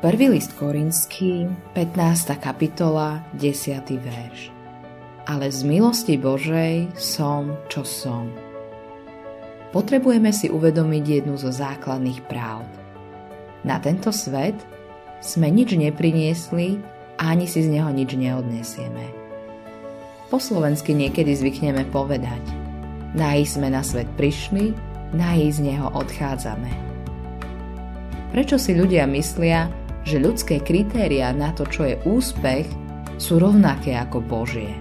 Prvý list Korinský, 15. kapitola, 10. verš. Ale z milosti Božej som, čo som. Potrebujeme si uvedomiť jednu zo základných práv. Na tento svet sme nič nepriniesli a ani si z neho nič neodnesieme. Po slovensky niekedy zvykneme povedať Nají sme na svet prišli, nají z neho odchádzame. Prečo si ľudia myslia, že ľudské kritéria na to, čo je úspech, sú rovnaké ako Božie.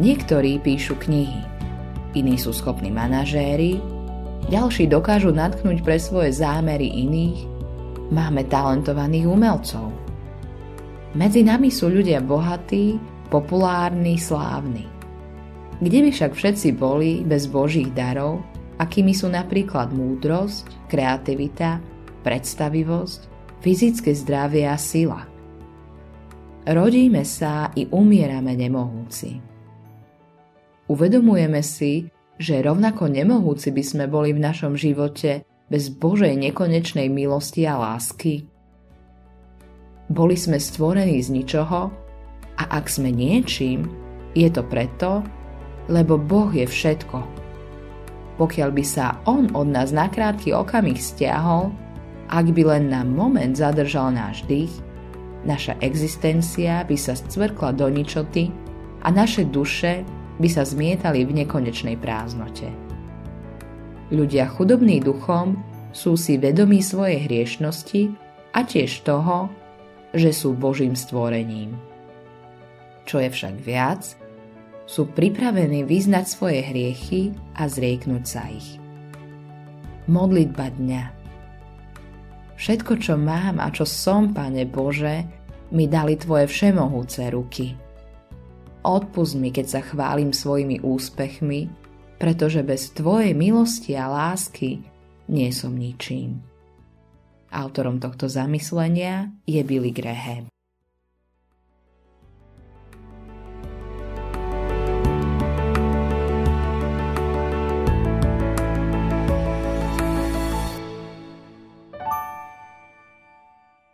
Niektorí píšu knihy, iní sú schopní manažéri, ďalší dokážu natknúť pre svoje zámery iných, máme talentovaných umelcov. Medzi nami sú ľudia bohatí, populárni, slávni. Kde by však všetci boli bez Božích darov, akými sú napríklad múdrosť, kreativita, predstavivosť, fyzické zdravie a sila. Rodíme sa i umierame nemohúci. Uvedomujeme si, že rovnako nemohúci by sme boli v našom živote bez Božej nekonečnej milosti a lásky. Boli sme stvorení z ničoho a ak sme niečím, je to preto, lebo Boh je všetko. Pokiaľ by sa On od nás na krátky okamih stiahol, ak by len na moment zadržal náš dých, naša existencia by sa scvrkla do ničoty a naše duše by sa zmietali v nekonečnej prázdnote. Ľudia chudobní duchom sú si vedomí svojej hriešnosti a tiež toho, že sú Božím stvorením. Čo je však viac, sú pripravení vyznať svoje hriechy a zrieknúť sa ich. Modlitba dňa – Všetko, čo mám a čo som, Pane Bože, mi dali Tvoje všemohúce ruky. Odpust mi, keď sa chválim svojimi úspechmi, pretože bez Tvojej milosti a lásky nie som ničím. Autorom tohto zamyslenia je Billy Graham.